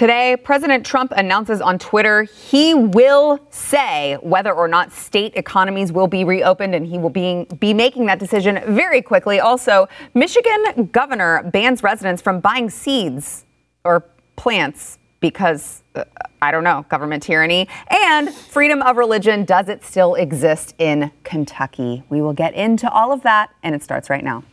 Today, President Trump announces on Twitter he will say whether or not state economies will be reopened, and he will be, be making that decision very quickly. Also, Michigan governor bans residents from buying seeds or plants because, uh, I don't know, government tyranny. And freedom of religion, does it still exist in Kentucky? We will get into all of that, and it starts right now.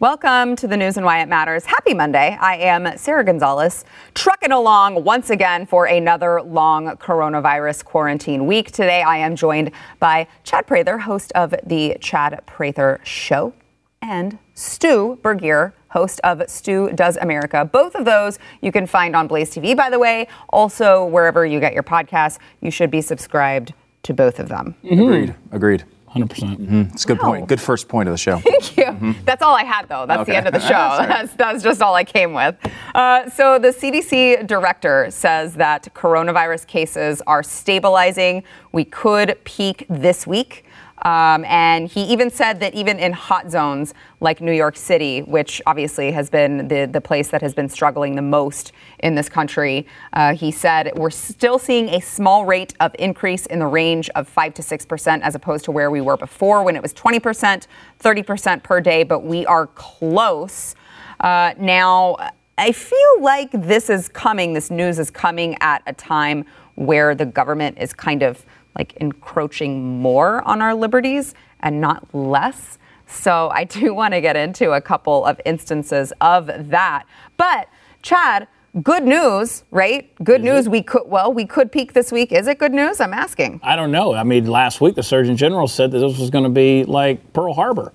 Welcome to the news and why it matters. Happy Monday. I am Sara Gonzales, trucking along once again for another long coronavirus quarantine week. Today I am joined by Chad Prather, host of the Chad Prather Show, and Stu Burguiere, host of Stu Does America. Both of those you can find on Blaze TV, by the way. Also, wherever you get your podcasts, you should be subscribed to both of them. Mm-hmm. Agreed. Agreed. 100%. Mm-hmm. It's a good wow. point. Good first point of the show. Thank you. Mm-hmm. That's all I had, though. That's okay. the end of the show. that's, that's just all I came with. Uh, so, the CDC director says that coronavirus cases are stabilizing. We could peak this week. Um, and he even said that even in hot zones like New York City, which obviously has been the, the place that has been struggling the most in this country, uh, he said we're still seeing a small rate of increase in the range of 5 to 6% as opposed to where we were before when it was 20%, 30% per day, but we are close. Uh, now, I feel like this is coming, this news is coming at a time where the government is kind of like encroaching more on our liberties and not less. So I do want to get into a couple of instances of that. But Chad, good news, right? Good news. We could well, we could peak this week. Is it good news? I'm asking. I don't know. I mean, last week the Surgeon General said that this was going to be like Pearl Harbor.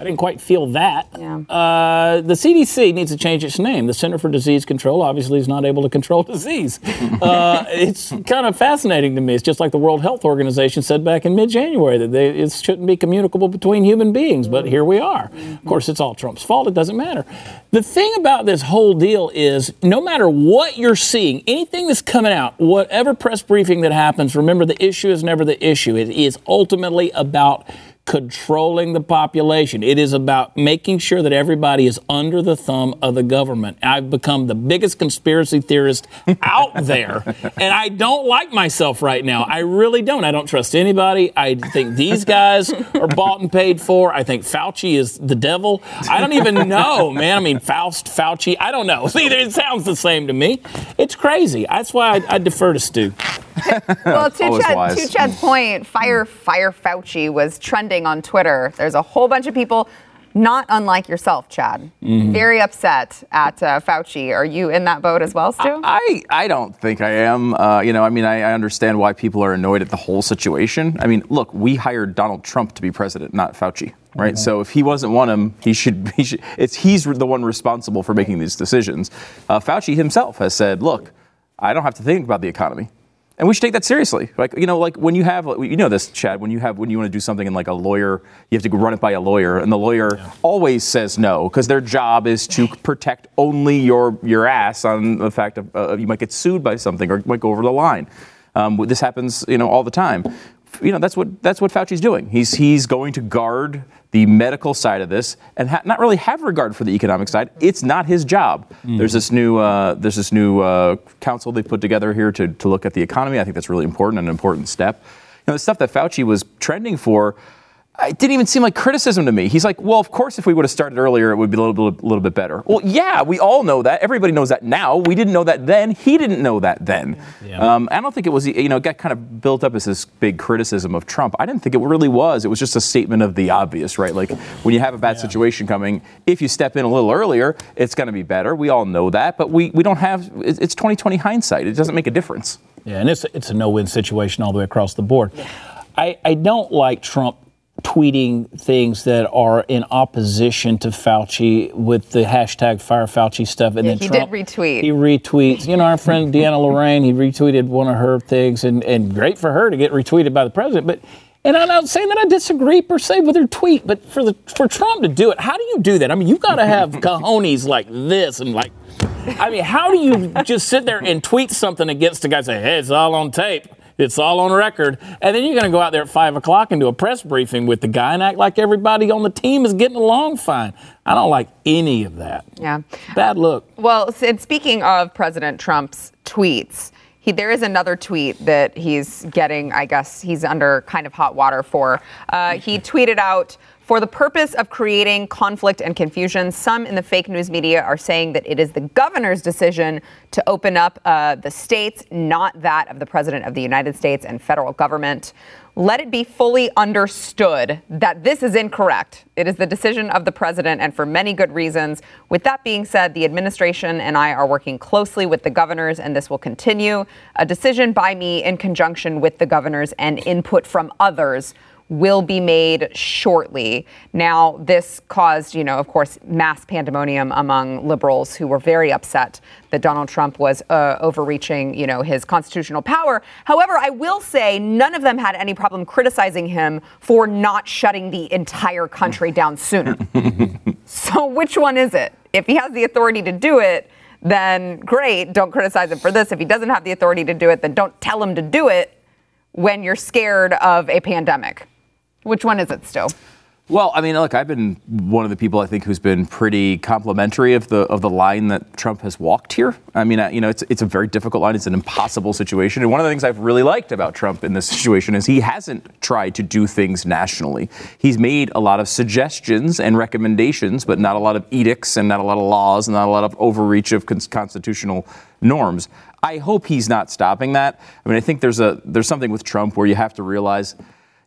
I didn't quite feel that. Yeah. Uh, the CDC needs to change its name. The Center for Disease Control obviously is not able to control disease. Uh, it's kind of fascinating to me. It's just like the World Health Organization said back in mid-January that they, it shouldn't be communicable between human beings, but here we are. Of course, it's all Trump's fault. It doesn't matter. The thing about this whole deal is no matter what you're seeing, anything that's coming out, whatever press briefing that happens, remember the issue is never the issue. It is ultimately about controlling the population. It is about making sure that everybody is under the thumb of the government. I've become the biggest conspiracy theorist out there, and I don't like myself right now. I really don't. I don't trust anybody. I think these guys are bought and paid for. I think Fauci is the devil. I don't even know, man. I mean, Faust, Fauci, I don't know. See, it sounds the same to me. It's crazy. That's why I, I defer to Stu. well, to, Chad, to Chad's point, Fire Fire Fauci was trending on Twitter. There's a whole bunch of people, not unlike yourself, Chad, mm-hmm. very upset at uh, Fauci. Are you in that boat as well, Stu? I, I don't think I am. Uh, you know, I mean, I, I, understand why people are annoyed at the whole situation. I mean, look, we hired Donald Trump to be president, not Fauci. Right, mm-hmm. so if he wasn't one of them, he should. He should. It's he's the one responsible for making these decisions. Uh, Fauci himself has said, "Look, I don't have to think about the economy and we should take that seriously. Like you know, like when you have, you know, this Chad, when you have, when you want to do something and like a lawyer, you have to run it by a lawyer, and the lawyer yeah. always says no because their job is to protect only your your ass on the fact of uh, you might get sued by something or might go over the line. Um, this happens, you know, all the time. You know, that's what that's what Fauci's doing. He's he's going to guard the medical side of this and ha- not really have regard for the economic side. It's not his job. Mm. There's this new uh, there's this new uh, council they put together here to, to look at the economy. I think that's really important, an important step. You know, the stuff that Fauci was trending for it didn't even seem like criticism to me. He's like, well, of course, if we would have started earlier, it would be a little, little, little bit better. Well, yeah, we all know that. Everybody knows that now. We didn't know that then. He didn't know that then. Yeah. Um, I don't think it was, you know, it got kind of built up as this big criticism of Trump. I didn't think it really was. It was just a statement of the obvious, right? Like when you have a bad yeah. situation coming, if you step in a little earlier, it's going to be better. We all know that, but we, we don't have, it's 2020 hindsight. It doesn't make a difference. Yeah, and it's, it's a no win situation all the way across the board. I, I don't like Trump tweeting things that are in opposition to Fauci with the hashtag Fire Fauci stuff. And yeah, then he Trump, did retweet. He retweets. You know, our friend Deanna Lorraine, he retweeted one of her things, and, and great for her to get retweeted by the president. But and I'm not saying that I disagree per se with her tweet, but for the for Trump to do it, how do you do that? I mean, you've got to have cojones like this and like. I mean, how do you just sit there and tweet something against a guy and say, hey, it's all on tape? It's all on record. And then you're going to go out there at 5 o'clock and do a press briefing with the guy and act like everybody on the team is getting along fine. I don't like any of that. Yeah. Bad look. Well, and speaking of President Trump's tweets, he, there is another tweet that he's getting, I guess he's under kind of hot water for. Uh, he tweeted out, for the purpose of creating conflict and confusion, some in the fake news media are saying that it is the governor's decision to open up uh, the states, not that of the president of the United States and federal government. Let it be fully understood that this is incorrect. It is the decision of the president, and for many good reasons. With that being said, the administration and I are working closely with the governors, and this will continue. A decision by me in conjunction with the governors and input from others will be made shortly. Now, this caused, you know, of course, mass pandemonium among liberals who were very upset that Donald Trump was uh, overreaching, you know, his constitutional power. However, I will say none of them had any problem criticizing him for not shutting the entire country down sooner. so, which one is it? If he has the authority to do it, then great, don't criticize him for this. If he doesn't have the authority to do it, then don't tell him to do it when you're scared of a pandemic. Which one is it, Stu? Well, I mean, look, I've been one of the people I think who's been pretty complimentary of the of the line that Trump has walked here. I mean, you know, it's it's a very difficult line. It's an impossible situation. And one of the things I've really liked about Trump in this situation is he hasn't tried to do things nationally. He's made a lot of suggestions and recommendations, but not a lot of edicts and not a lot of laws and not a lot of overreach of constitutional norms. I hope he's not stopping that. I mean, I think there's a there's something with Trump where you have to realize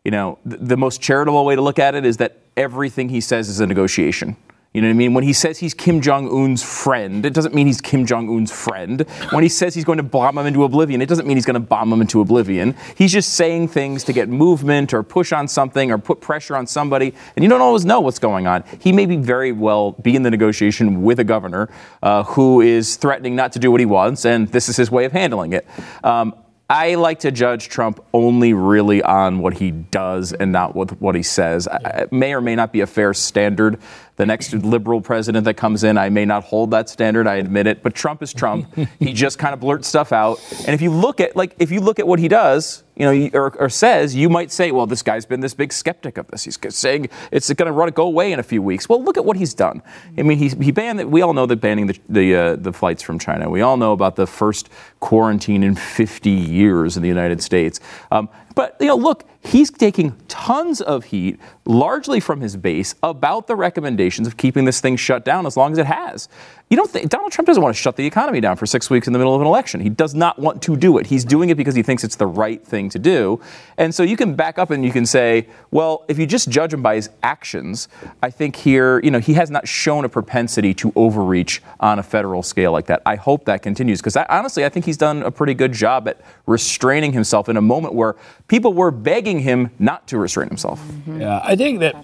you know, the, the most charitable way to look at it is that everything he says is a negotiation. You know what I mean? When he says he's Kim Jong Un's friend, it doesn't mean he's Kim Jong Un's friend. When he says he's going to bomb him into oblivion, it doesn't mean he's going to bomb him into oblivion. He's just saying things to get movement or push on something or put pressure on somebody, and you don't always know what's going on. He may be very well be in the negotiation with a governor uh, who is threatening not to do what he wants, and this is his way of handling it. Um, I like to judge Trump only really on what he does and not with what he says. It may or may not be a fair standard. The next liberal president that comes in, I may not hold that standard. I admit it. But Trump is Trump. he just kind of blurts stuff out. And if you look at like if you look at what he does, you know, or, or says, you might say, well, this guy's been this big skeptic of this. He's saying it's going to run go away in a few weeks. Well, look at what he's done. I mean, he's, he banned. We all know that banning the the, uh, the flights from China. We all know about the first quarantine in 50 years in the United States. Um, but you know, look, he's taking tons of heat, largely from his base, about the recommendations of keeping this thing shut down as long as it has. You don't think Donald Trump doesn't want to shut the economy down for six weeks in the middle of an election. He does not want to do it. He's doing it because he thinks it's the right thing to do. And so you can back up and you can say, well, if you just judge him by his actions, I think here, you know, he has not shown a propensity to overreach on a federal scale like that. I hope that continues because honestly, I think he's done a pretty good job at restraining himself in a moment where people were begging him not to restrain himself. Mm-hmm. Yeah, I think that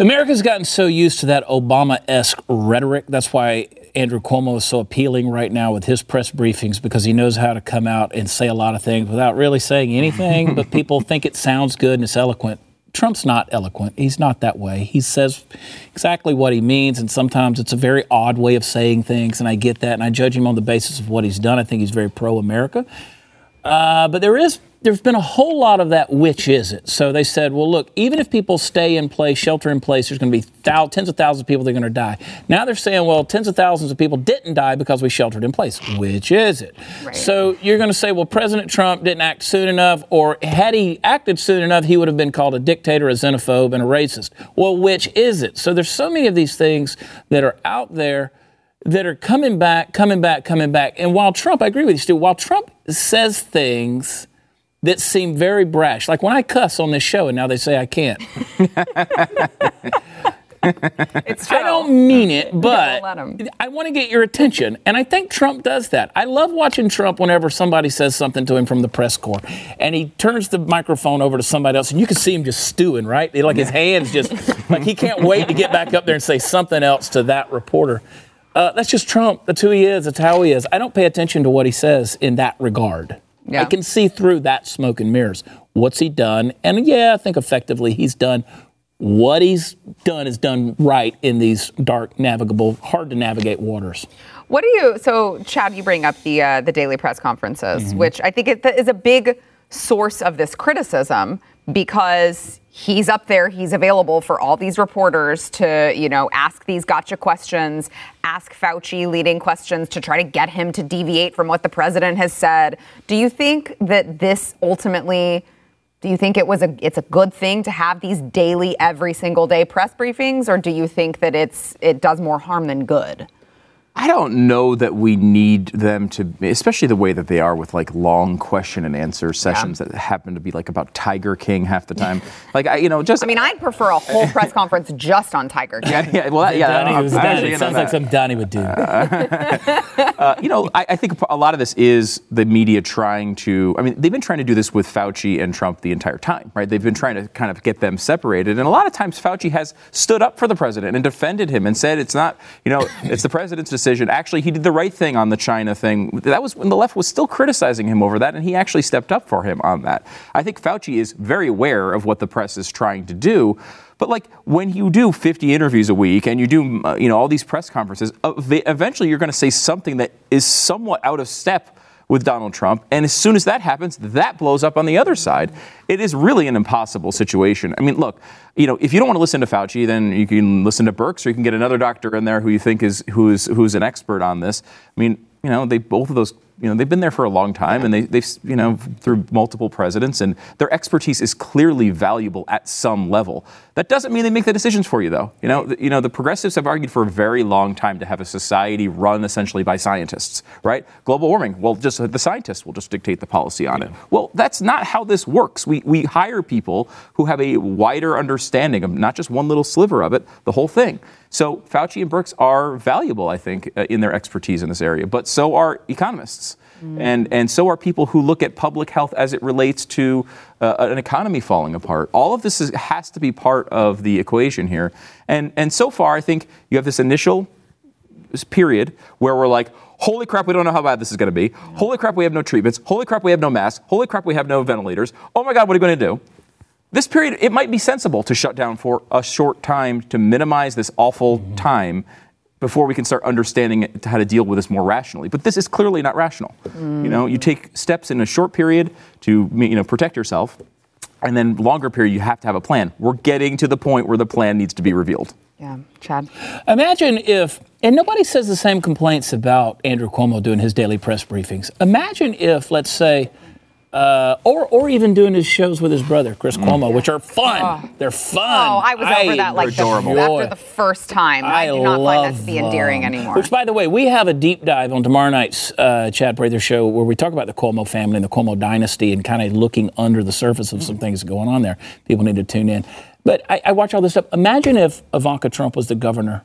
America's gotten so used to that Obama esque rhetoric. That's why Andrew Cuomo is so appealing right now with his press briefings because he knows how to come out and say a lot of things without really saying anything, but people think it sounds good and it's eloquent. Trump's not eloquent. He's not that way. He says exactly what he means, and sometimes it's a very odd way of saying things, and I get that, and I judge him on the basis of what he's done. I think he's very pro America. Uh, but there is there's been a whole lot of that which is it? So they said well look even if people stay in place shelter in place there's going to be thousands, tens of thousands of people that are going to die. Now they're saying well tens of thousands of people didn't die because we sheltered in place which is it? Right. so you're going to say well president trump didn't act soon enough or had he acted soon enough he would have been called a dictator a xenophobe and a racist. Well which is it? So there's so many of these things that are out there that are coming back, coming back, coming back. And while Trump, I agree with you, Stu, while Trump says things that seem very brash, like when I cuss on this show and now they say I can't. it's true. I don't mean it, but I want to get your attention. And I think Trump does that. I love watching Trump whenever somebody says something to him from the press corps and he turns the microphone over to somebody else and you can see him just stewing, right? Like his hands just, like he can't wait to get back up there and say something else to that reporter. Uh, that's just Trump. That's who he is. That's how he is. I don't pay attention to what he says in that regard. Yeah. I can see through that smoke and mirrors. What's he done? And yeah, I think effectively he's done what he's done is done right in these dark, navigable, hard to navigate waters. What do you? So, Chad, you bring up the uh, the daily press conferences, mm-hmm. which I think it is a big source of this criticism because he's up there, he's available for all these reporters to, you know, ask these gotcha questions, ask Fauci leading questions to try to get him to deviate from what the president has said. Do you think that this ultimately do you think it was a it's a good thing to have these daily every single day press briefings or do you think that it's it does more harm than good? I don't know that we need them to, especially the way that they are with like long question and answer sessions yeah. that happen to be like about Tiger King half the time. like I, you know, just. I mean, I'd prefer a whole press conference just on Tiger King. Yeah, yeah well, that, yeah. Donnie was, Donnie, it sounds like something Donnie would do. Uh, uh, you know, I, I, think a lot of this is the media trying to. I mean, they've been trying to do this with Fauci and Trump the entire time, right? They've been trying to kind of get them separated, and a lot of times Fauci has stood up for the president and defended him and said it's not, you know, it's the president's decision decision. Actually, he did the right thing on the China thing. That was when the left was still criticizing him over that, and he actually stepped up for him on that. I think Fauci is very aware of what the press is trying to do. But like when you do 50 interviews a week and you do uh, you know all these press conferences, eventually you're going to say something that is somewhat out of step with Donald Trump. And as soon as that happens, that blows up on the other side. It is really an impossible situation. I mean, look, you know, if you don't want to listen to Fauci, then you can listen to Birx or you can get another doctor in there who you think is who's who's an expert on this. I mean, you know, they both of those you know they've been there for a long time and they, they've you know through multiple presidents and their expertise is clearly valuable at some level. That doesn't mean they make the decisions for you though. You know the, you know the progressives have argued for a very long time to have a society run essentially by scientists right? Global warming well just the scientists will just dictate the policy on it. Well that's not how this works. We we hire people who have a wider understanding of not just one little sliver of it the whole thing. So Fauci and Birx are valuable, I think, uh, in their expertise in this area, but so are economists. Mm. And, and so are people who look at public health as it relates to uh, an economy falling apart. All of this is, has to be part of the equation here. And, and so far, I think you have this initial period where we're like, holy crap, we don't know how bad this is going to be. Holy crap, we have no treatments. Holy crap, we have no masks. Holy crap, we have no ventilators. Oh my God, what are we going to do? This period, it might be sensible to shut down for a short time to minimize this awful mm-hmm. time before we can start understanding how to deal with this more rationally. But this is clearly not rational. Mm. You know, you take steps in a short period to you know protect yourself, and then longer period you have to have a plan. We're getting to the point where the plan needs to be revealed. Yeah, Chad. Imagine if, and nobody says the same complaints about Andrew Cuomo doing his daily press briefings. Imagine if, let's say, uh, or or even doing his shows with his brother Chris mm. Cuomo, which are fun. Oh. They're fun. Oh, I was I, over that like the, after the first time. I, I do not find that to be endearing anymore. Which, by the way, we have a deep dive on tomorrow night's uh, Chad Prather show where we talk about the Cuomo family and the Cuomo dynasty and kind of looking under the surface of mm. some things going on there. People need to tune in. But I, I watch all this stuff. Imagine if Ivanka Trump was the governor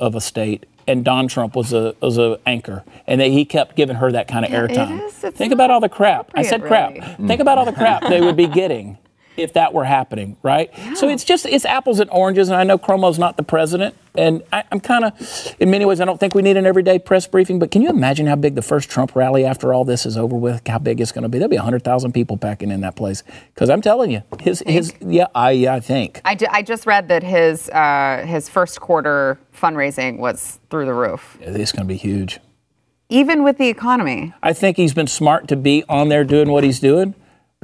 of a state and Don Trump was a was a anchor, and that he kept giving her that kind of yeah, airtime. Think about all the crap. I said crap. Really. Think about all the crap they would be getting if that were happening, right? Yeah. So it's just it's apples and oranges, and I know Cuomo's not the president, and I, am kind of, in many ways, I don't think we need an everyday press briefing. But can you imagine how big the first Trump rally after all this is over with? How big it's going to be? There'll be hundred thousand people packing in that place because I'm telling you, his his yeah, I I think. I, d- I just read that his uh, his first quarter fundraising was through the roof. Yeah, it's going to be huge. Even with the economy. I think he's been smart to be on there doing what he's doing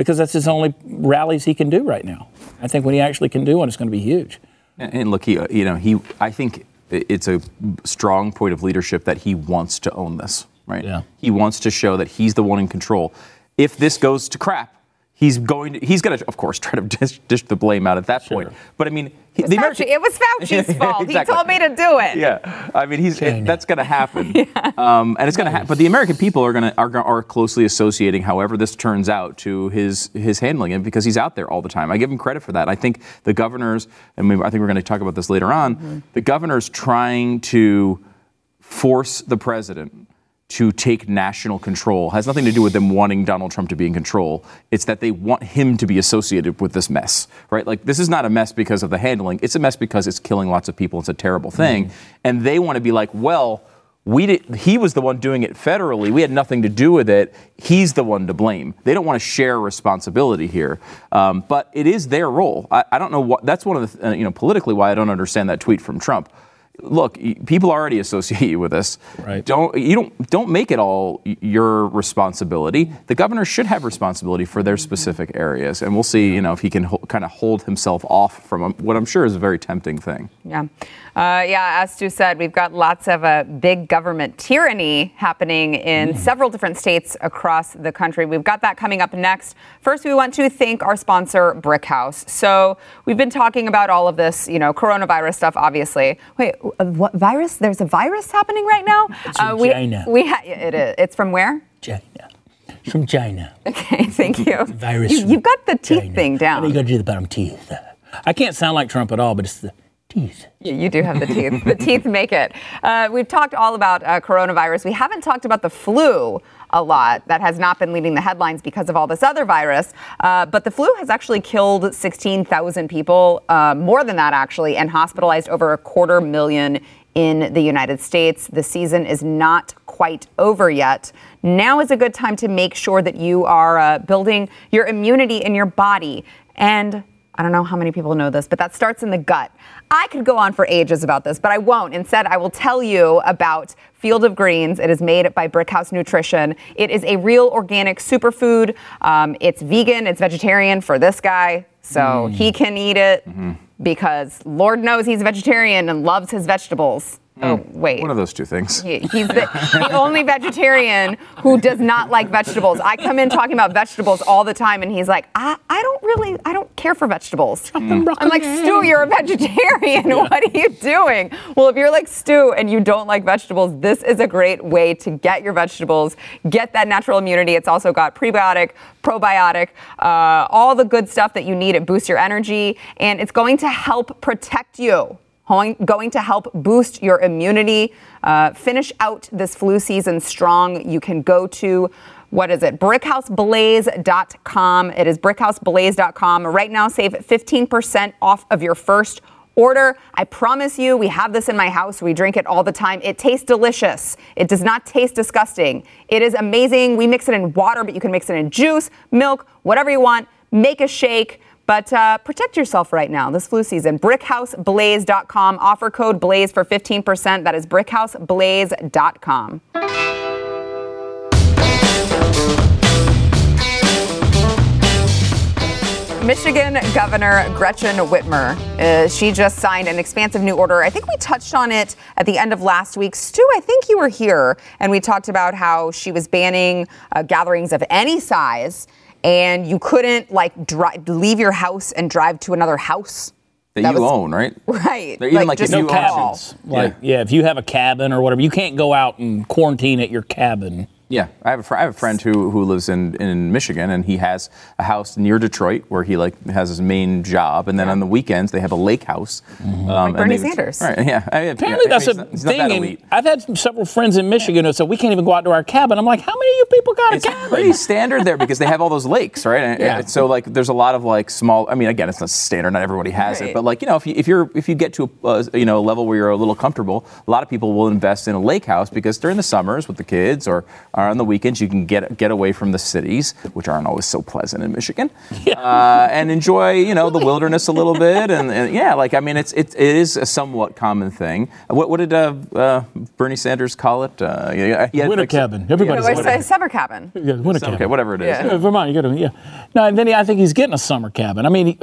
because that's his only rallies he can do right now. I think when he actually can do one, it's going to be huge. And look, he, uh, you know, he, I think it's a strong point of leadership that he wants to own this, right? Yeah. He wants to show that he's the one in control. If this goes to crap, he's going to, he's going to, of course, try to dish, dish the blame out at that sure. point. But I mean, he, it, was American, it was Fauci's fault. exactly. He told me to do it. Yeah, I mean, he's it, that's going to happen, yeah. um, and it's going to happen. But the American people are going to are, are closely associating, however this turns out, to his his handling it because he's out there all the time. I give him credit for that. I think the governors, and we, I think we're going to talk about this later on. Mm-hmm. The governors trying to force the president to take national control has nothing to do with them wanting Donald Trump to be in control. It's that they want him to be associated with this mess, right? Like this is not a mess because of the handling. It's a mess because it's killing lots of people. It's a terrible thing, mm-hmm. and they want to be like, well. We did, he was the one doing it federally. We had nothing to do with it. He's the one to blame. They don't want to share responsibility here, um, but it is their role. I, I, don't know what. That's one of the uh, you know politically why I don't understand that tweet from Trump look, people already associate you with this. Right. Don't you don't don't make it all your responsibility. The governor should have responsibility for their specific areas, and we'll see. You know, if he can ho- kind of hold himself off from um, what I'm sure is a very tempting thing. Yeah. Uh, yeah, as Stu said, we've got lots of uh, big government tyranny happening in mm. several different states across the country. We've got that coming up next. First, we want to thank our sponsor, Brickhouse. So we've been talking about all of this, you know, coronavirus stuff, obviously. Wait, uh, what virus? There's a virus happening right now? It's from uh, we, China. We ha- it is. It's from where? China. It's from China. Okay, thank you. virus. You, have got the teeth China. thing down. You got to do the bottom teeth. I can't sound like Trump at all, but it's the teeth. Yeah, you do have the teeth. the teeth make it. Uh, we've talked all about uh, coronavirus. We haven't talked about the flu a lot. That has not been leading the headlines because of all this other virus. Uh, but the flu has actually killed 16,000 people, uh, more than that actually, and hospitalized over a quarter million in the United States. The season is not quite over yet. Now is a good time to make sure that you are uh, building your immunity in your body. And I don't know how many people know this, but that starts in the gut. I could go on for ages about this, but I won't. Instead, I will tell you about Field of Greens. It is made by Brickhouse Nutrition. It is a real organic superfood. Um, it's vegan, it's vegetarian for this guy, so mm. he can eat it mm-hmm. because Lord knows he's a vegetarian and loves his vegetables. Oh, mm. wait. One of those two things. He, he's the, the, only vegetarian who does not like vegetables. I come in talking about vegetables all the time, and he's like, I, I don't really, I don't care for vegetables. Mm. I'm like, Stu, you're a vegetarian. Yeah. What are you doing? Well, if you're like Stu and you don't like vegetables, this is a great way to get your vegetables, get that natural immunity. It's also got prebiotic, probiotic, uh, all the good stuff that you need. It boosts your energy, and it's going to help protect you going to help boost your immunity, uh, finish out this flu season strong. You can go to what is it? BrickhouseBlaze.com. It is BrickhouseBlaze.com. Right now, save 15% off of your first order. I promise you, we have this in my house. We drink it all the time. It tastes delicious. It does not taste disgusting. It is amazing. We mix it in water, but you can mix it in juice, milk, whatever you want. Make a shake. But uh, protect yourself right now this flu season. BrickhouseBlaze.com. Offer code BLAZE for 15%. That is BrickhouseBlaze.com. Michigan Governor Gretchen Whitmer. Uh, she just signed an expansive new order. I think we touched on it at the end of last week. Stu, I think you were here, and we talked about how she was banning uh, gatherings of any size and you couldn't like drive, leave your house and drive to another house that, that you was, own, right? Right. They're even like, like if no you cabins. Own, like yeah. yeah, if you have a cabin or whatever, you can't go out and quarantine at your cabin. Yeah, I have a, fr- I have a friend who, who lives in, in Michigan, and he has a house near Detroit where he like has his main job, and then on the weekends they have a lake house. Mm-hmm. Um, like Bernie Sanders. Right. Yeah. Apparently yeah, that's a thing. I've had several friends in Michigan who said we can't even go out to our cabin. I'm like, how many of you people got it's a cabin? It's pretty standard there because they have all those lakes, right? And, yeah. And so like there's a lot of like small. I mean, again, it's not standard. Not everybody has right. it, but like you know, if you if you're if you get to a uh, you know a level where you're a little comfortable, a lot of people will invest in a lake house because during the summers with the kids or, or on the weekends you can get get away from the cities, which aren't always so pleasant in Michigan, yeah. uh, and enjoy you know the wilderness a little bit. And, and, yeah, like I mean, it's it, it is a somewhat common thing. What, what did uh, uh, Bernie Sanders call it? Uh, yeah, yeah, winter cabin. Everybody's yeah, no, a summer cabin. Yeah, winter cabin. Okay, whatever it is. Yeah. Vermont, you got to yeah. No, and then he, I think he's getting a summer cabin. I mean, he,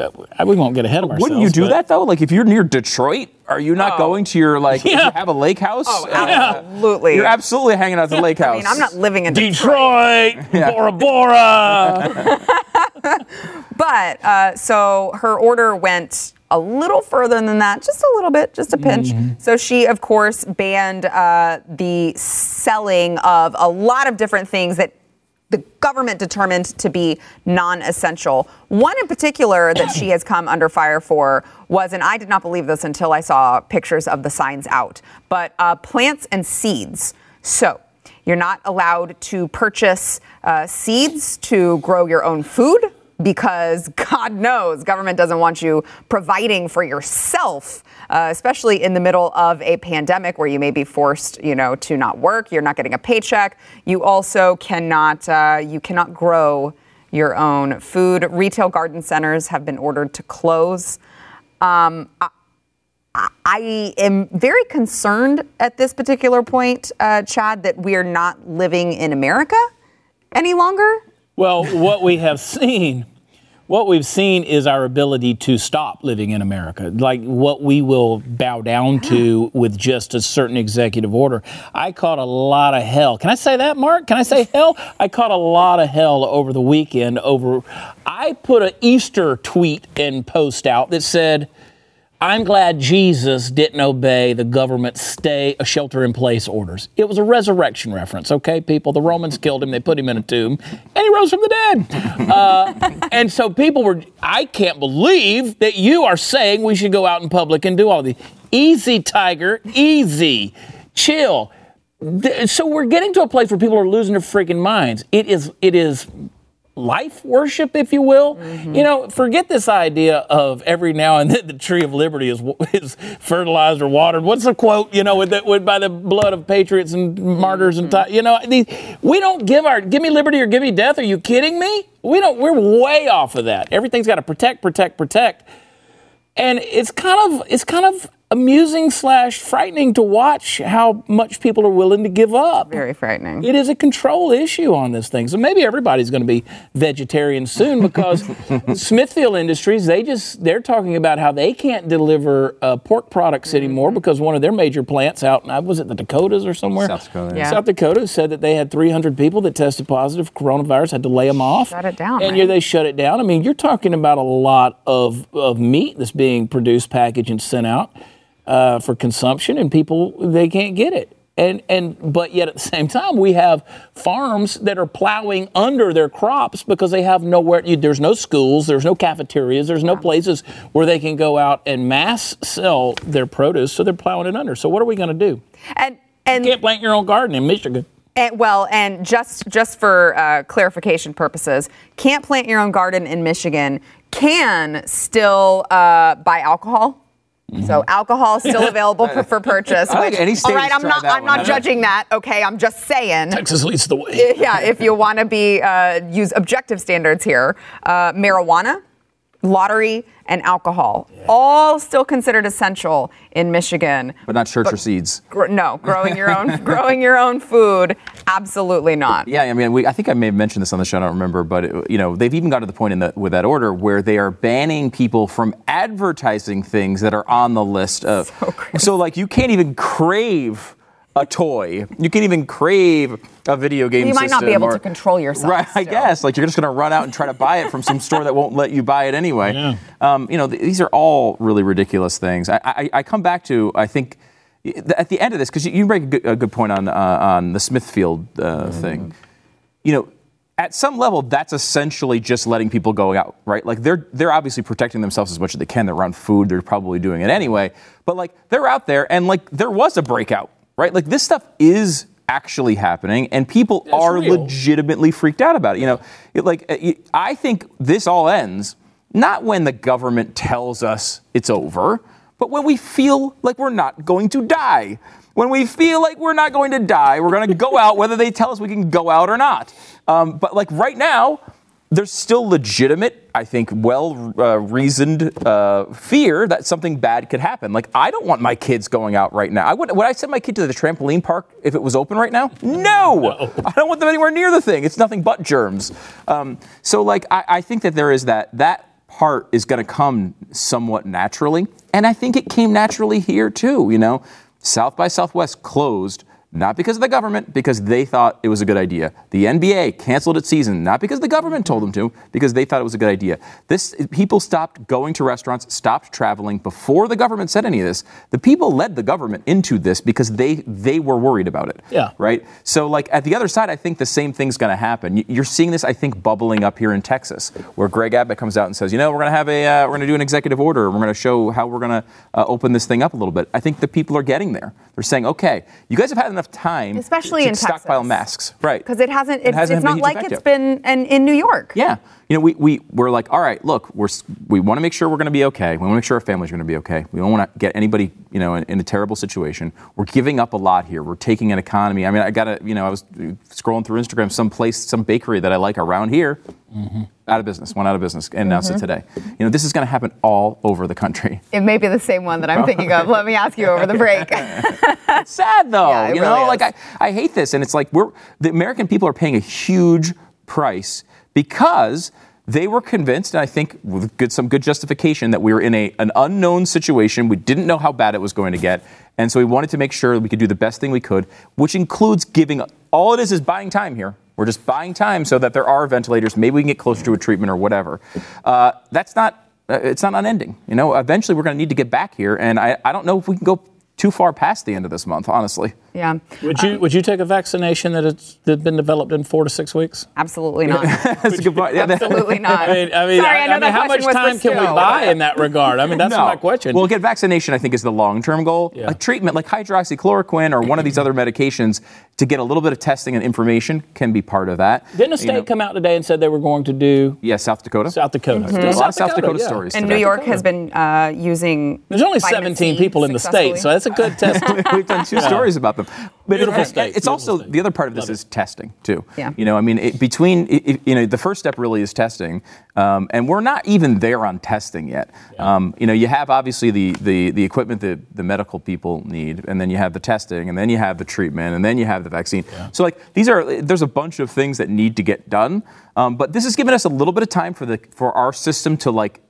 we won't get ahead of ourselves. Wouldn't you do but, that though? Like if you're near Detroit are you not oh. going to your like? Yeah. you have a lake house? Oh, absolutely. You're absolutely hanging out at the lake house. I mean, I'm not living in Detroit, Detroit Bora Bora. but uh, so her order went a little further than that, just a little bit, just a pinch. Mm-hmm. So she, of course, banned uh, the selling of a lot of different things that the government determined to be non essential. One in particular that she has come under fire for was, and I did not believe this until I saw pictures of the signs out, but uh, plants and seeds. So you're not allowed to purchase uh, seeds to grow your own food because God knows government doesn't want you providing for yourself, uh, especially in the middle of a pandemic where you may be forced, you know, to not work. You're not getting a paycheck. You also cannot uh, you cannot grow your own food. Retail garden centers have been ordered to close. Um, I, I am very concerned at this particular point, uh, Chad, that we are not living in America any longer. Well, what we have seen, what we've seen is our ability to stop living in America, like what we will bow down to with just a certain executive order. I caught a lot of hell. Can I say that, Mark? Can I say hell? I caught a lot of hell over the weekend over. I put an Easter tweet and post out that said I'm glad Jesus didn't obey the government stay a shelter in place orders. It was a resurrection reference, okay, people? The Romans killed him, they put him in a tomb, and he rose from the dead. Uh, and so people were, I can't believe that you are saying we should go out in public and do all these. Easy, Tiger, easy. Chill. So we're getting to a place where people are losing their freaking minds. It is, it is life worship, if you will. Mm-hmm. You know, forget this idea of every now and then the tree of liberty is is fertilized or watered. What's the quote? You know, with, the, with by the blood of patriots and martyrs mm-hmm. and you know, these, we don't give our give me liberty or give me death. Are you kidding me? We don't. We're way off of that. Everything's got to protect, protect, protect. And it's kind of it's kind of amusing slash frightening to watch how much people are willing to give up. Very frightening. It is a control issue on this thing. So maybe everybody's going to be vegetarian soon because Smithfield Industries they just they're talking about how they can't deliver uh, pork products mm-hmm. anymore because one of their major plants out in was it the Dakotas or somewhere? South Dakota. Yeah. South Dakota said that they had 300 people that tested positive for coronavirus had to lay them off. Shut it down. And right? they shut it down. I mean, you're talking about a lot of of meat that's being produced, packaged, and sent out uh, for consumption, and people they can't get it. And and but yet at the same time, we have farms that are plowing under their crops because they have nowhere. There's no schools, there's no cafeterias, there's no places where they can go out and mass sell their produce. So they're plowing it under. So what are we going to do? And and you can't plant your own garden in Michigan. And, well, and just just for uh, clarification purposes, can't plant your own garden in Michigan. Can still uh, buy alcohol. So alcohol still available for, for purchase. I any state all right, I'm not I'm not judging that. Okay, I'm just saying. Texas leads the way. Yeah, if you want to be uh, use objective standards here, uh, marijuana, lottery, and alcohol, yeah. all still considered essential in Michigan. But not church but, or seeds. Gr- no, growing your own growing your own food, absolutely not. Yeah, I mean, we, I think I may have mentioned this on the show. I don't remember, but it, you know, they've even got to the point in the, with that order where they are banning people from advertising things that are on the list of. So, so like, you can't even crave a toy. You can't even crave a video game. You might not be able or, to control yourself. Right, still. I guess. Like you're just going to run out and try to buy it from some store that won't let you buy it anyway. Yeah. Um, you know, th- these are all really ridiculous things. I, I, I, come back to I think at the end of this because you, you, make a good, a good point on uh, on the Smithfield uh, mm-hmm. thing. You know, at some level, that's essentially just letting people go out, right? Like they're they're obviously protecting themselves as much as they can. They're around food. They're probably doing it anyway. But like they're out there, and like there was a breakout right? Like this stuff is actually happening and people That's are real. legitimately freaked out about it. You know, it, like I think this all ends not when the government tells us it's over, but when we feel like we're not going to die. When we feel like we're not going to die, we're going to go out whether they tell us we can go out or not. Um, but like right now, there's still legitimate, I think, well uh, reasoned uh, fear that something bad could happen. Like, I don't want my kids going out right now. I would, would I send my kid to the trampoline park if it was open right now? No! no. I don't want them anywhere near the thing. It's nothing but germs. Um, so, like, I, I think that there is that. That part is going to come somewhat naturally. And I think it came naturally here, too. You know, South by Southwest closed not because of the government, because they thought it was a good idea. The NBA canceled its season, not because the government told them to, because they thought it was a good idea. This people stopped going to restaurants, stopped traveling before the government said any of this. The people led the government into this because they they were worried about it. Yeah. Right. So like at the other side, I think the same thing's going to happen. You're seeing this, I think, bubbling up here in Texas, where Greg Abbott comes out and says, you know, we're going to have a uh, we're going to do an executive order. We're going to show how we're going to uh, open this thing up a little bit. I think the people are getting there. They're saying, okay, you guys have had enough time, especially to in stockpile Texas. masks, right? Because it hasn't. It's, it hasn't it's not like it's been in, in New York. Yeah, you know, we, we, we're like, all right, look, we're, we want to make sure we're going to be okay. We want to make sure our families are going to be okay. We don't want to get anybody, you know, in, in, a terrible situation. We're giving up a lot here. We're taking an economy. I mean, I got to, you know, I was scrolling through Instagram, some place, some bakery that I like around here, mm-hmm. out of business, went out of business, and announced mm-hmm. it today. You know, this is going to happen all over the country. It may be the same one that I'm thinking of. Let me ask you over the break. it's sad though. Yeah, you know, like I, I hate this. And it's like we're, the American people are paying a huge price because they were convinced, and I think with good, some good justification, that we were in a, an unknown situation. We didn't know how bad it was going to get. And so we wanted to make sure that we could do the best thing we could, which includes giving all it is is buying time here. We're just buying time so that there are ventilators. Maybe we can get closer to a treatment or whatever. Uh, that's not. Uh, it's not unending. You know, eventually we're going to need to get back here, and I, I don't know if we can go too far past the end of this month, honestly. Yeah. Would you Would you take a vaccination that has been developed in four to six weeks? Absolutely not. that's a good point. Yeah, absolutely not. I mean, I mean, Sorry, I, I, I mean how much time can we buy in that regard? I mean, that's no. my question. Well, get vaccination. I think is the long term goal. Yeah. A treatment like hydroxychloroquine or one of these other medications to get a little bit of testing and information can be part of that. Didn't a state you know, come out today and said they were going to do? Yeah, South Dakota. South Dakota. Mm-hmm. A lot of South Dakota, yeah. stories. And today. New York has been uh, using. There's only 17 people in the state, so that's a good test. We've done two stories about them. But Beautiful it, state. It's Beautiful also state. the other part of Love this it. is testing too. Yeah. You know, I mean, it, between it, you know, the first step really is testing, um, and we're not even there on testing yet. Yeah. Um, you know, you have obviously the, the the equipment that the medical people need, and then you have the testing, and then you have the treatment, and then you have the vaccine. Yeah. So like these are there's a bunch of things that need to get done, um, but this has given us a little bit of time for the for our system to like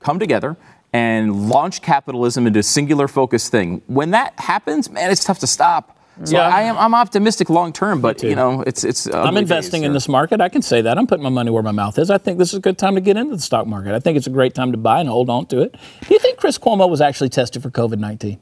come together and launch capitalism into a singular focused thing. When that happens, man, it's tough to stop. So yeah. I am I'm optimistic long term, but you know it's it's. I'm investing days, in this market. I can say that. I'm putting my money where my mouth is. I think this is a good time to get into the stock market. I think it's a great time to buy and hold on to it. Do you think Chris Cuomo was actually tested for COVID nineteen?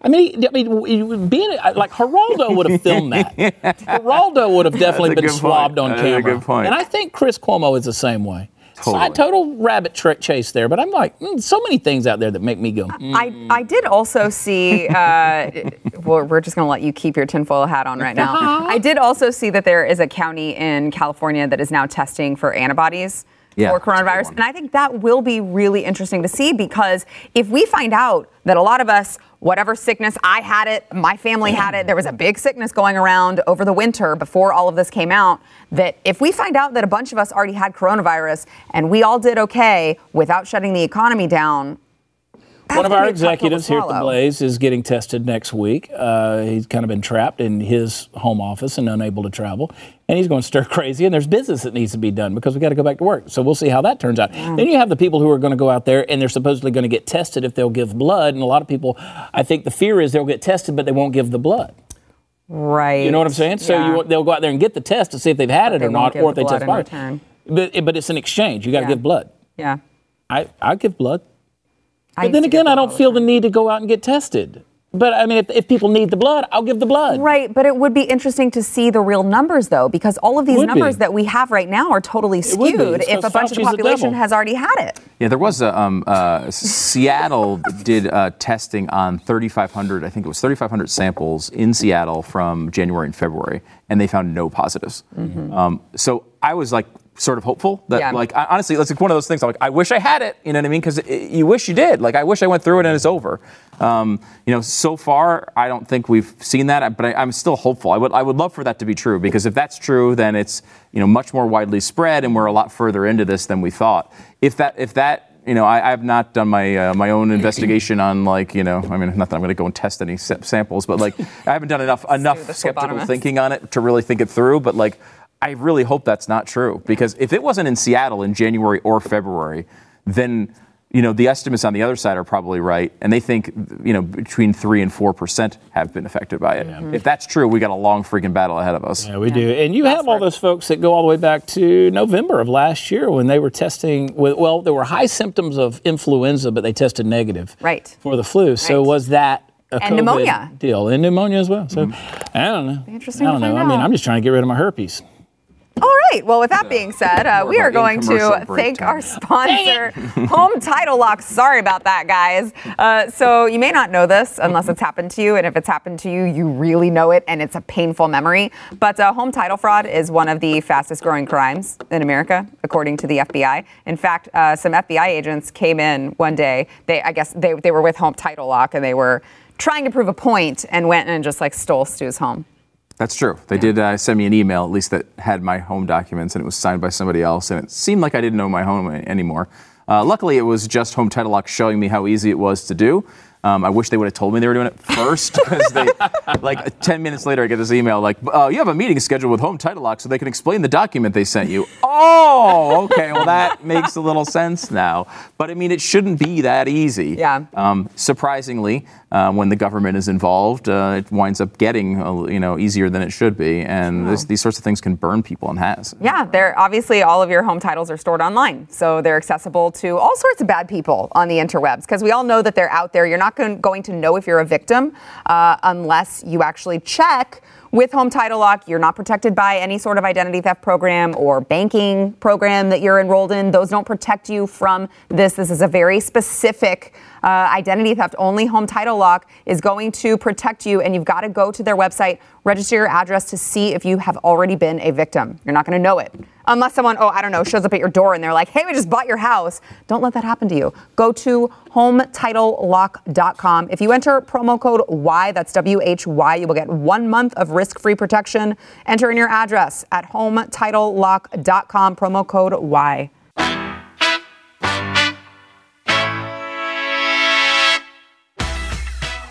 I mean, I mean, being like Geraldo would have filmed that. Geraldo would have definitely been swabbed point. on camera. good point. And I think Chris Cuomo is the same way. Totally. So total rabbit trick chase there, but I'm like, mm, so many things out there that make me go. Mm. I, I did also see, uh, well, we're just going to let you keep your tinfoil hat on right now. I did also see that there is a county in California that is now testing for antibodies. Yeah, for coronavirus. And I think that will be really interesting to see because if we find out that a lot of us, whatever sickness, I had it, my family had it, there was a big sickness going around over the winter before all of this came out, that if we find out that a bunch of us already had coronavirus and we all did okay without shutting the economy down, one of our executives here at the Blaze is getting tested next week. Uh, he's kind of been trapped in his home office and unable to travel, and he's going stir crazy. And there's business that needs to be done because we got to go back to work. So we'll see how that turns out. Yeah. Then you have the people who are going to go out there and they're supposedly going to get tested if they'll give blood. And a lot of people, I think the fear is they'll get tested, but they won't give the blood. Right. You know what I'm saying? So yeah. you, they'll go out there and get the test to see if they've had it or not, or if they test positive. But, but it's an exchange. You got to Yeah. give blood. Yeah. I, I give blood. I But used then again, get I don't feel the need to go out and get tested. But I mean, if, if people need the blood, I'll give the blood. Right, but it would be interesting to see the real numbers, though, because all of these Would numbers be. that we have right now are totally skewed if a bunch of the population has already had it. Yeah, there was a um, uh, Seattle did uh, testing on 3,500. I think it was 3,500 samples in Seattle from January and February, and they found no positives. Um, so I was like sort of hopeful that Yeah. like I- honestly, it's like one of those things. I'm like, I wish I had it. You know what I mean? Because you wish you did. Like I wish I went through it and it's over. Um, you know, so far I don't think we've seen that, but I, I'm still hopeful. I would I would love for that to be true because if that's true, then it's you know much more widely spread and we're a lot further into this than we thought. If that if that you know, I, I have not done my uh, my own investigation on like you know, I mean, not that I'm going to go and test any sa- samples, but like I haven't done enough enough skeptical thinking on it to really think it through. But like, I really hope that's not true because if it wasn't in Seattle in January or February, then you know the estimates on the other side are probably right, and they think you know between three and four percent have been affected by it. If that's true, we got a long freaking battle ahead of us. Yeah, we do. And you have all those folks that go all the way back to November of last year when they were testing. With, well, there were high symptoms of influenza, but they tested negative Right. for the flu. So Right. was that a And COVID pneumonia. deal and pneumonia as well? So mm-hmm. I don't know. interesting I don't know. find I mean, out. I'm just trying to get rid of my herpes. All right. Well, with that being said, uh, we are going to thank time. our sponsor, Home Title Lock. Sorry about that, guys. Uh, so you may not know this unless it's happened to you, and if it's happened to you, you really know it, and it's a painful memory. But uh, home title fraud is one of the fastest-growing crimes in America, according to the FBI. In fact, uh, some FBI agents came in one day. They, I guess, they they were with Home Title Lock, and they were trying to prove a point, and went and just like stole Stu's home. That's true. They did uh, send me an email, at least that had my home documents, and it was signed by somebody else, and it seemed like I didn't know my home anymore. Uh, luckily, it was just Home Title Lock showing me how easy it was to do. Um, I wish they would have told me they were doing it first, because they, like, 10 minutes later, I get this email like, uh, "You have a meeting scheduled with Home Title Lock, so they can explain the document they sent you." Oh, okay. Well, that makes a little sense now. But I mean, it shouldn't be that easy. Yeah. Um, surprisingly, uh, when the government is involved, uh, it winds up getting uh, you know easier than it should be, and this, these sorts of things can burn people and has. Yeah, they're obviously all of your home titles are stored online, so they're accessible to all sorts of bad people on the interwebs. Because we all know that they're out there. You're not going to know if you're a victim uh, unless you actually check. With Home Title Lock, you're not protected by any sort of identity theft program or banking program that you're enrolled in. Those don't protect you from this. This is a very specific uh, identity theft. Only Home Title Lock is going to protect you, and you've got to go to their website, register your address to see if you have already been a victim. You're not going to know it. Unless someone, oh, I don't know, shows up at your door and they're like, hey, we just bought your house. Don't let that happen to you. Go to hometitlelock.com. If you enter promo code WHY, that's W H WHY, you will get one month of risk free protection. Enter in your address at hometitlelock.com, promo code Y.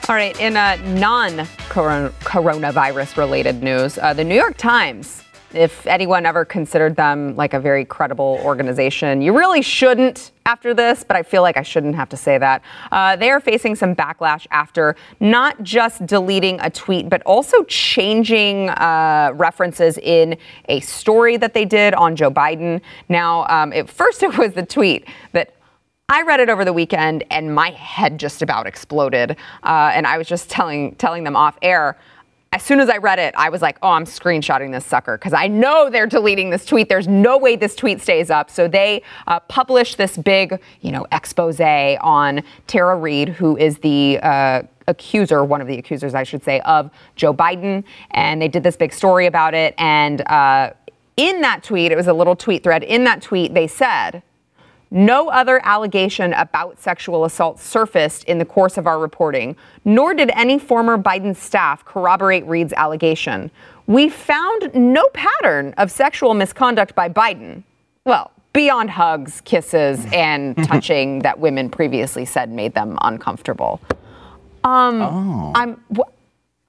All right, in uh, non coronavirus related news, uh, the New York Times, if anyone ever considered them like a very credible organization, you really shouldn't after this, but I feel like I shouldn't have to say that. Uh, they are facing some backlash after not just deleting a tweet, but also changing uh, references in a story that they did on Joe Biden. Now, um, at first it was the tweet that I read it over the weekend and my head just about exploded. Uh, and I was just telling telling them off air. As soon as I read it, I was like, "Oh, I'm screenshotting this sucker because I know they're deleting this tweet. There's no way this tweet stays up." So they uh, published this big, you know, expose on Tara Reade, who is the uh, accuser, one of the accusers, I should say, of Joe Biden, and they did this big story about it. And uh, in that tweet, it was a little tweet thread. In that tweet, they said. No other allegation about sexual assault surfaced in the course of our reporting, nor did any former Biden staff corroborate Reade's allegation. We found no pattern of sexual misconduct by Biden. Well, beyond hugs, kisses, and touching that women previously said made them uncomfortable. Um, I'm. wh-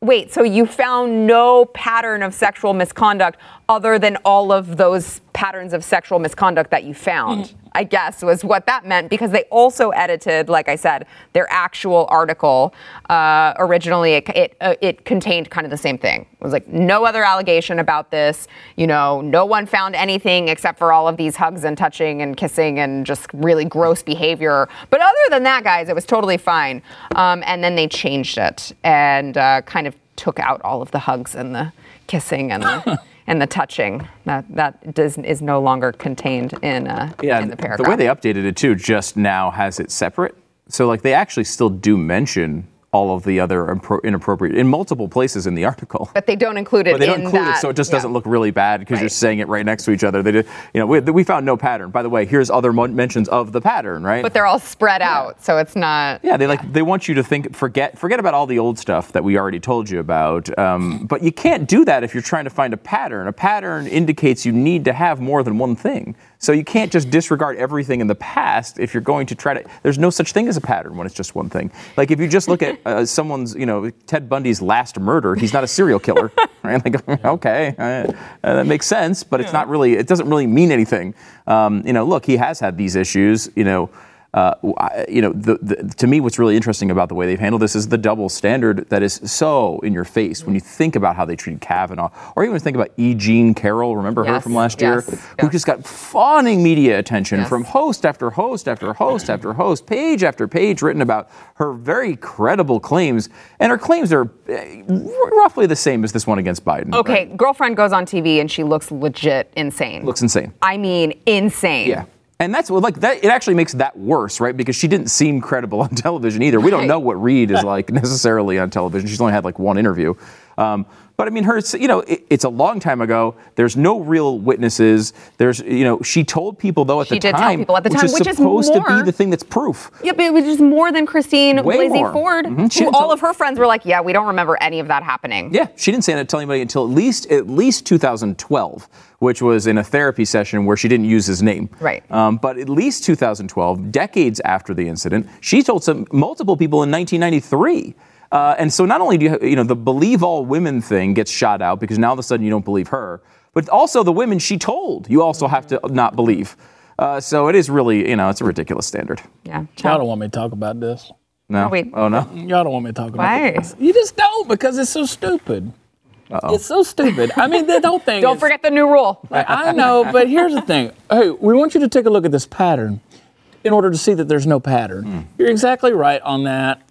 Wait, so you found no pattern of sexual misconduct other than all of those patterns of sexual misconduct that you found? I guess was what that meant because they also edited, like I said, their actual article. Uh, originally, it it, uh, it contained kind of the same thing. It was like no other allegation about this. You know, no one found anything except for all of these hugs and touching and kissing and just really gross behavior. But other than that, guys, it was totally fine. Um, and then they changed it and uh, kind of took out all of the hugs and the kissing and the. And the touching that that does, is no longer contained in uh, Yeah, in the the way they updated it too just now has it separate. So like they actually still do mention all of the other impro- inappropriate in multiple places in the article. but they don't include it But they don't in include that. it, so it just yeah. doesn't look really bad because you're saying it right next to each other. They did, you know, we, we found no pattern. By the way, here's other mon- mentions of the pattern, right? But they're all spread out, so it's not. Yeah, they like they want you to think forget forget about all the old stuff that we already told you about. Um, but you can't do that if you're trying to find a pattern. A pattern indicates you need to have more than one thing. So you can't just disregard everything in the past if you're going to try to. There's no such thing as a pattern when it's just one thing. Like if you just look at uh, someone's, you know, Ted Bundy's last murder, he's not a serial killer, right? Like okay, uh, uh, that makes sense, but it's not really. It doesn't really mean anything. Um, you know, look, he has had these issues. You know. Uh, I- you know, the, the, to me, what's really interesting about the way they've handled this is the double standard that is so in your face when you think about how they treated Kavanaugh, or even think about E. Jean Carroll. Remember her from last year, yes, who yeah. just got fawning media attention Yes. from host after host after host after host, page after page written about her very credible claims, and her claims are eh, r- roughly the same as this one against Biden. Okay, right? girlfriend goes on TV and she looks legit insane. looks insane. I mean, insane. Yeah. And that's what, like, that, it actually makes that worse, right? Because she didn't seem credible on television either. We don't know what Reade is like necessarily on television. She's only had like one interview. Um, but I mean, her, you know, it, it's a long time ago. There's no real witnesses. There's, you know, she told people though at She the did tell time, people at the which time, is which is supposed to be the thing that's proof. Yeah, but it was just more than Christine Way Blasey more. Ford. Mhm. Who all tell- of her friends were like, yeah, we don't remember any of that happening. Yeah, she didn't say that to anybody until at least at least 2012, which was in a therapy session where she didn't use his name. Right. Um, but at least 2012, decades after the incident, she told some multiple people in 1993. Uh, and so not only do you you know the believe all women thing gets shot out because now all of a sudden you don't believe her, but also the women she told you also have to not believe. Uh, so it is really you know it's a ridiculous standard. Yeah. Y'all don't want me to talk about this. No. wait. Oh no. Y'all don't want me to talk about Why? this. You just don't because it's so stupid. It's so stupid. I mean, the whole thing. Don't is- forget the new rule. I I know, but here's the thing. Hey, we want you to take a look at this pattern in order to see that there's no pattern. Hmm. You're exactly right on that.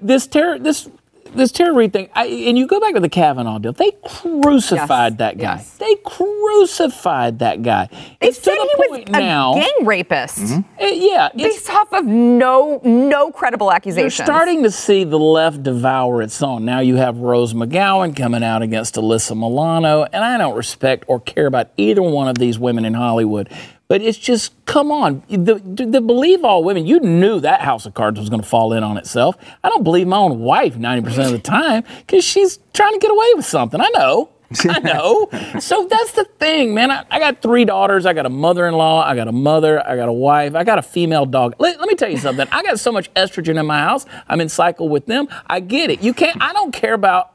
This terror, this this Tara Reade thing, I, and you go back to the Kavanaugh deal. They crucified Yes, that guy. yes. They crucified that guy. They it's said to the he was point a now. gang rapist. Uh, yeah, Based off of no no credible accusations. You're starting to see the left devour its own. Now you have Rose McGowan coming out against Alyssa Milano, and I don't respect or care about either one of these women in Hollywood. But it's just, come on. The, the believe all women, you knew that house of cards was going to fall in on itself. I don't believe my own wife 90% of the time because she's trying to get away with something. I know. I know. so that's the thing, man. I, I got three daughters. I got a mother in law. I got a mother. I got a wife. I got a female dog. Let, let me tell you something. I got so much estrogen in my house. I'm in cycle with them. I get it. You can't, I don't care about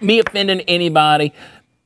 me offending anybody.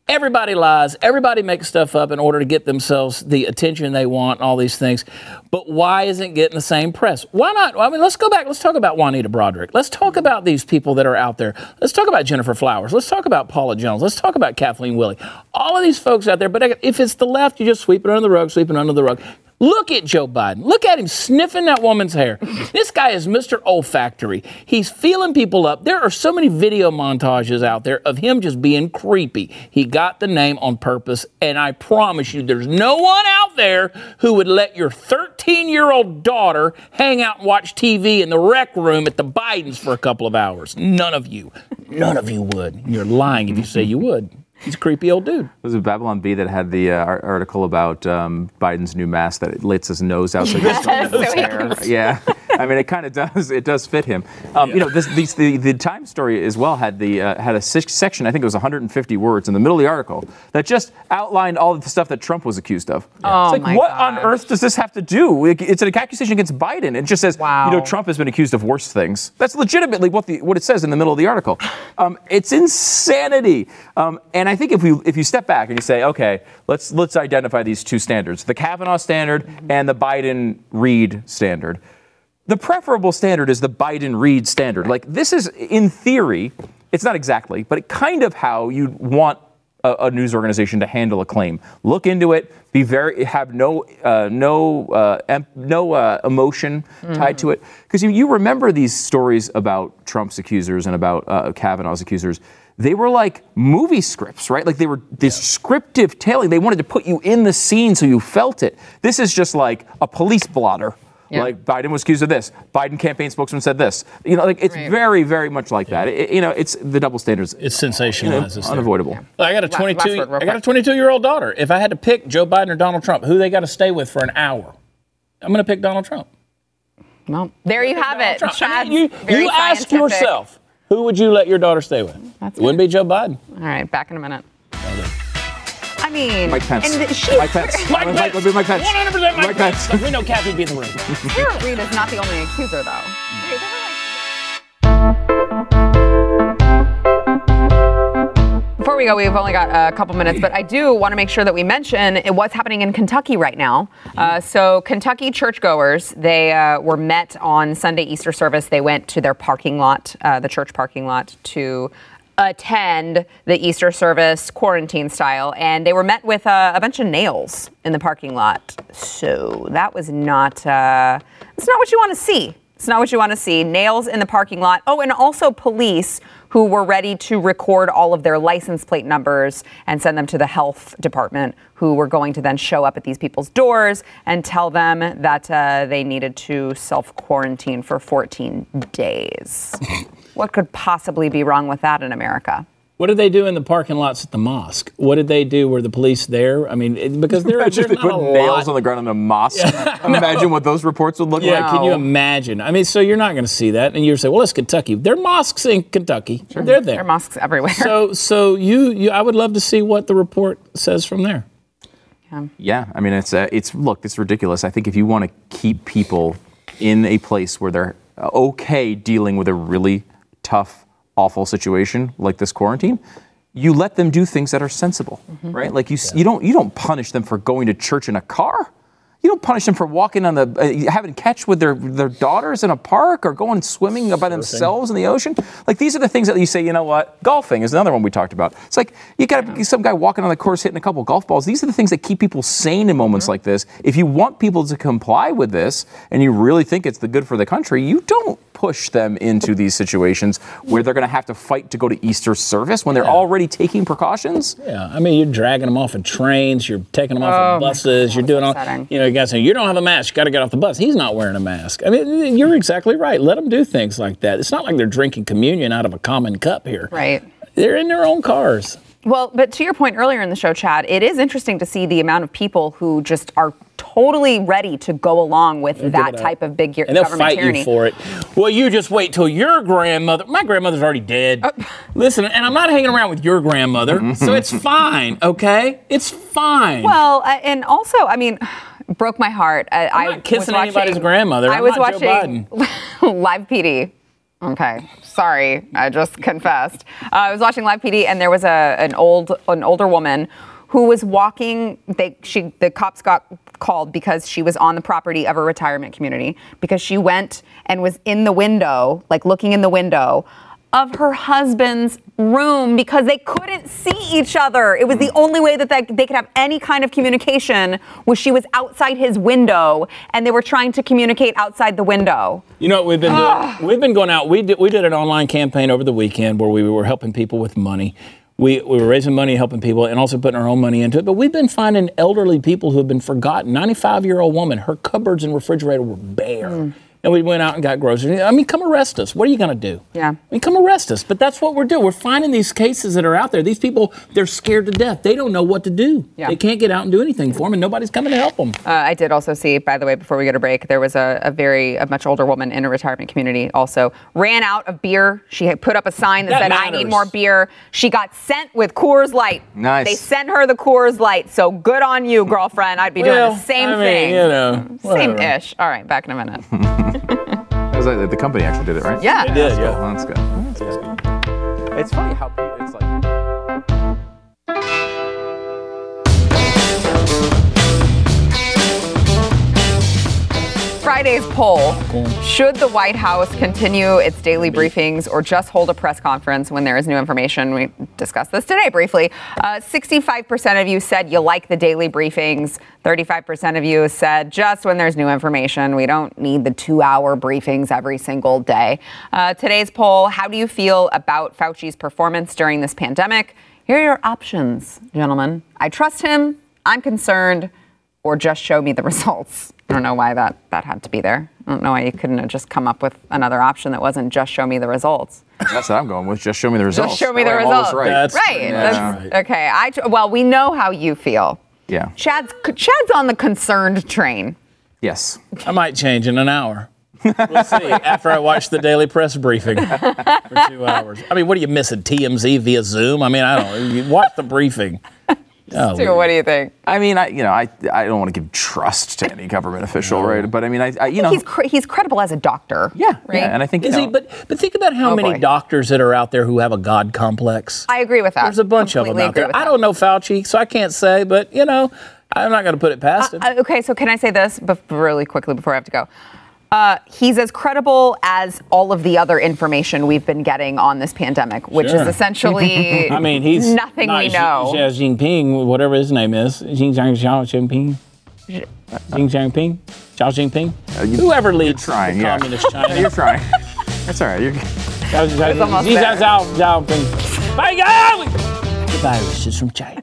Everybody lies. Everybody makes stuff up in order to get themselves the attention they want all these things. But why isn't getting the same press? Why not? I mean, let's go back. Let's talk about Juanita Broaddrick. Let's talk about these people that are out there. Let's talk about Gennifer Flowers. Let's talk about Paula Jones. Let's talk about Kathleen Willey. All of these folks out there. But if it's the left, you just sweep it under the rug, sweep it under the rug. Look at Joe Biden. Look at him sniffing that woman's hair. This guy is Mr. Olfactory. He's feeling people up. There are so many video montages out there of him just being creepy. He got the name on purpose, and I promise you, there's no one out there who would let your 13 year old daughter hang out and watch TV in the rec room at the Bidens for a couple of hours. None of you. None of you would. You're lying if you say you would. He's a creepy old dude. It Was it Babylon Bee that had the uh, article about um, Biden's new mask that it lets his nose out so he gets Yes, his so he hair? Yeah, I mean it kind of does. It does fit him. Um, You know, this, these, the the Time story as well had the uh, had a section. I think it was 150 words in the middle of the article that just outlined all of the stuff that Trump was accused of. Oh, it's like, my what on earth does this have to do? It- It's an accusation against Biden. It just says, Wow. you know, Trump has been accused of worse things. That's legitimately what the what it says in the middle of the article. Um, it's insanity. Um, and I think if we if you step back and you say, okay, let's let's identify these two standards: the Kavanaugh standard and the Biden Reade standard. The preferable standard is the Biden Reade standard. Like this is in theory, it's not exactly, but it kind of how you'd want a, a news organization to handle a claim. Look into it. Be very have no uh, no uh, em- no uh, emotion tied to it because you, you remember these stories about Trump's accusers and about uh, Kavanaugh's accusers. They were like movie scripts, right? Like they were descriptive telling. They wanted to put you in the scene so you felt it. This is just like a police blotter. Yeah. Like Biden was accused of this. Biden campaign spokesman said this. You know, like it's Right. very, very much like that. It- you know, it's the double standards. It's you know, sensationalized. it's unavoidable. I got a 22. last word, I got a 22 year old daughter. If I had to pick Joe Biden or Donald Trump, who they got to stay with for an hour, I'm going to pick Donald Trump. Well, there you have it. Trump. I mean, you you ask yourself, who would you let your daughter stay with? That's it wouldn't be Joe Biden. All right, back in a minute. I mean, Mike Pence. And she, Mike Pence. Mike, Mike, Mike, Mike Pence. 100% Mike, Mike Pence. Pence. we know Kathy would be in the room. Tara Reade is not the only accuser, though. Wait, there were, like- Before we go. We've only got a couple minutes, but I do want to make sure that we mention what's happening in Kentucky right now. Uh, so, Kentucky churchgoers, they uh, were met on Sunday Easter service. They went to their parking lot, uh, the church parking lot, to attend the Easter service quarantine style, and they were met with uh, a bunch of nails in the parking lot. So that was not uh, that's not what you want to see. It's not what you want to see. Nails in the parking lot. Oh, and also police who were ready to record all of their license plate numbers and send them to the health department, who were going to then show up at these people's doors and tell them that uh, they needed to self quarantine for 14 days. what could possibly be wrong with that in America? What did they do in the parking lots at the mosque? What did they do? Were the police there? I mean, it, because there, Imagine there's if they not put a nails lot. on the ground in a mosque. Imagine what those reports would look Yeah, like. can you imagine? I mean, so you're not going to see that, and you're say, well, it's Kentucky. There are mosques in Kentucky. They're there. There are mosques everywhere. So, so you, you, I would love to see what the report says from there. Yeah, I mean, it's uh, it's look, it's ridiculous. I think if you want to keep people in a place where they're uh, okay dealing with a really tough, awful situation like this quarantine, you let them do things that are sensible, right? Like you, s you don't you don't punish them for going to church in a car. You don't punish them for walking on the uh, having catch with their their daughters in a park or going swimming by themselves in the ocean. Like these are the things that you say. You know what? Golfing is another one we talked about. It's like you got some guy walking on the course hitting a couple golf balls. These are the things that keep people sane in moments like this. If you want people to comply with this and you really think it's the good for the country, you don't push them into these situations where they're going to have to fight to go to Easter service when they're already taking precautions. Yeah, I mean, you're dragging them off of trains, you're taking them off Oh, of my buses, you're God, doing all. that's upsetting. You know, you guys saying you don't have a mask, you got to get off the bus. He's not wearing a mask. I mean, you're exactly right. Let them do things like that. It's not like they're drinking communion out of a common cup here. right. They're in their own cars. Well, but to your point earlier in the show, Chad, it is interesting to see the amount of people who just are totally ready to go along with give that type of big gear And they'll government fight tyranny. you for it. Well, you just wait till your grandmother. My grandmother's already dead. Uh, Listen, and I'm not hanging around with your grandmother, so it's fine. Okay, it's fine. Well, uh, and also, I mean, broke my heart. I, I'm I not kissing was anybody's watching- grandmother. I I'm was not Joe watching Live PD. Okay, sorry, I just confessed. Uh, I was watching Live PD, and there was a an old an older woman who was walking. They she the cops got called because she was on the property of a retirement community because she went and was in the window, like looking in the window of her husband's room because they couldn't see each other. It was the only way that they, they could have any kind of communication was she was outside his window and they were trying to communicate outside the window. You know what we've been doing? We've been going out. We did, we did an online campaign over the weekend where we were helping people with money. We, we were raising money, helping people, and also putting our own money into it. But we've been finding elderly people who have been forgotten. 95 year old woman, her cupboards and refrigerator were bare. Mm. And we went out and got groceries. I mean, come arrest us. What are you going to do? Yeah. I mean, come arrest us. But that's what we're doing. We're finding these cases that are out there. These people, they're scared to death. They don't know what to do. Yeah. They can't get out and do anything for them, and nobody's coming to help them. Uh, I did also see, by the way, before we get a break, there was a, a very a much older woman in a retirement community. Also ran out of beer. She had put up a sign that, That said, "I need more beer." She got sent with Coors Light. Nice. They sent her the Coors Light. So good on you, girlfriend. I'd be Well, doing the same I mean, thing. you know, same ish. All right, back in a minute. That was like- the company actually did it, right? Yeah. They did, yeah. That's good. That's good. It's funny how people, it's like. Friday's poll Should the White House continue its daily briefings or just hold a press conference when there is new information? We discussed this today briefly. Uh, 65% of you said you like the daily briefings. 35% of you said just when there's new information. We don't need the two hour briefings every single day. Uh, today's poll How do you feel about Fauci's performance during this pandemic? Here are your options, gentlemen. I trust him. I'm concerned or just show me the results. I don't know why that, that had to be there. I don't know why you couldn't have just come up with another option that wasn't just show me the results. That's what I'm going with. Just show me the results. Just show me the That way I'm results. Right. That's- right. Yeah. That's- Right. Okay. I tr- well, we know how you feel. yeah. Chad's Chad's on the concerned train. Yes. I might change in an hour. We'll see after I watch the daily press briefing for two hours. I mean, what are you missing? TMZ via Zoom? I mean, I don't know. You watch the briefing. Oh, Stu, what do you think? I mean, I you know, I I don't want to give trust to any government official, right? But I mean, I, I you know, He's cre- he's credible as a doctor. yeah, right. yeah, and I think you Is know, he? But but think about how Oh, many boy. doctors that are out there who have a God complex. I agree with that. There's a bunch of them out agree there. with I that. don't know Fauci, so I can't say, but you know, I'm not going to put it past him. Uh, okay, so can I say this bef- really quickly before I have to go? Uh, he's as credible as all of the other information we've been getting on this pandemic, which Sure. is essentially I mean, he's nothing not we know. Xi Jinping, whatever his name is, Xi Jinping, Xi Jinping, Xi Jinping, you- whoever leads trying, the yeah. communist China. you're trying. That's all right. You're, Xi almost Xi there. Jinping. My God! The virus is from China.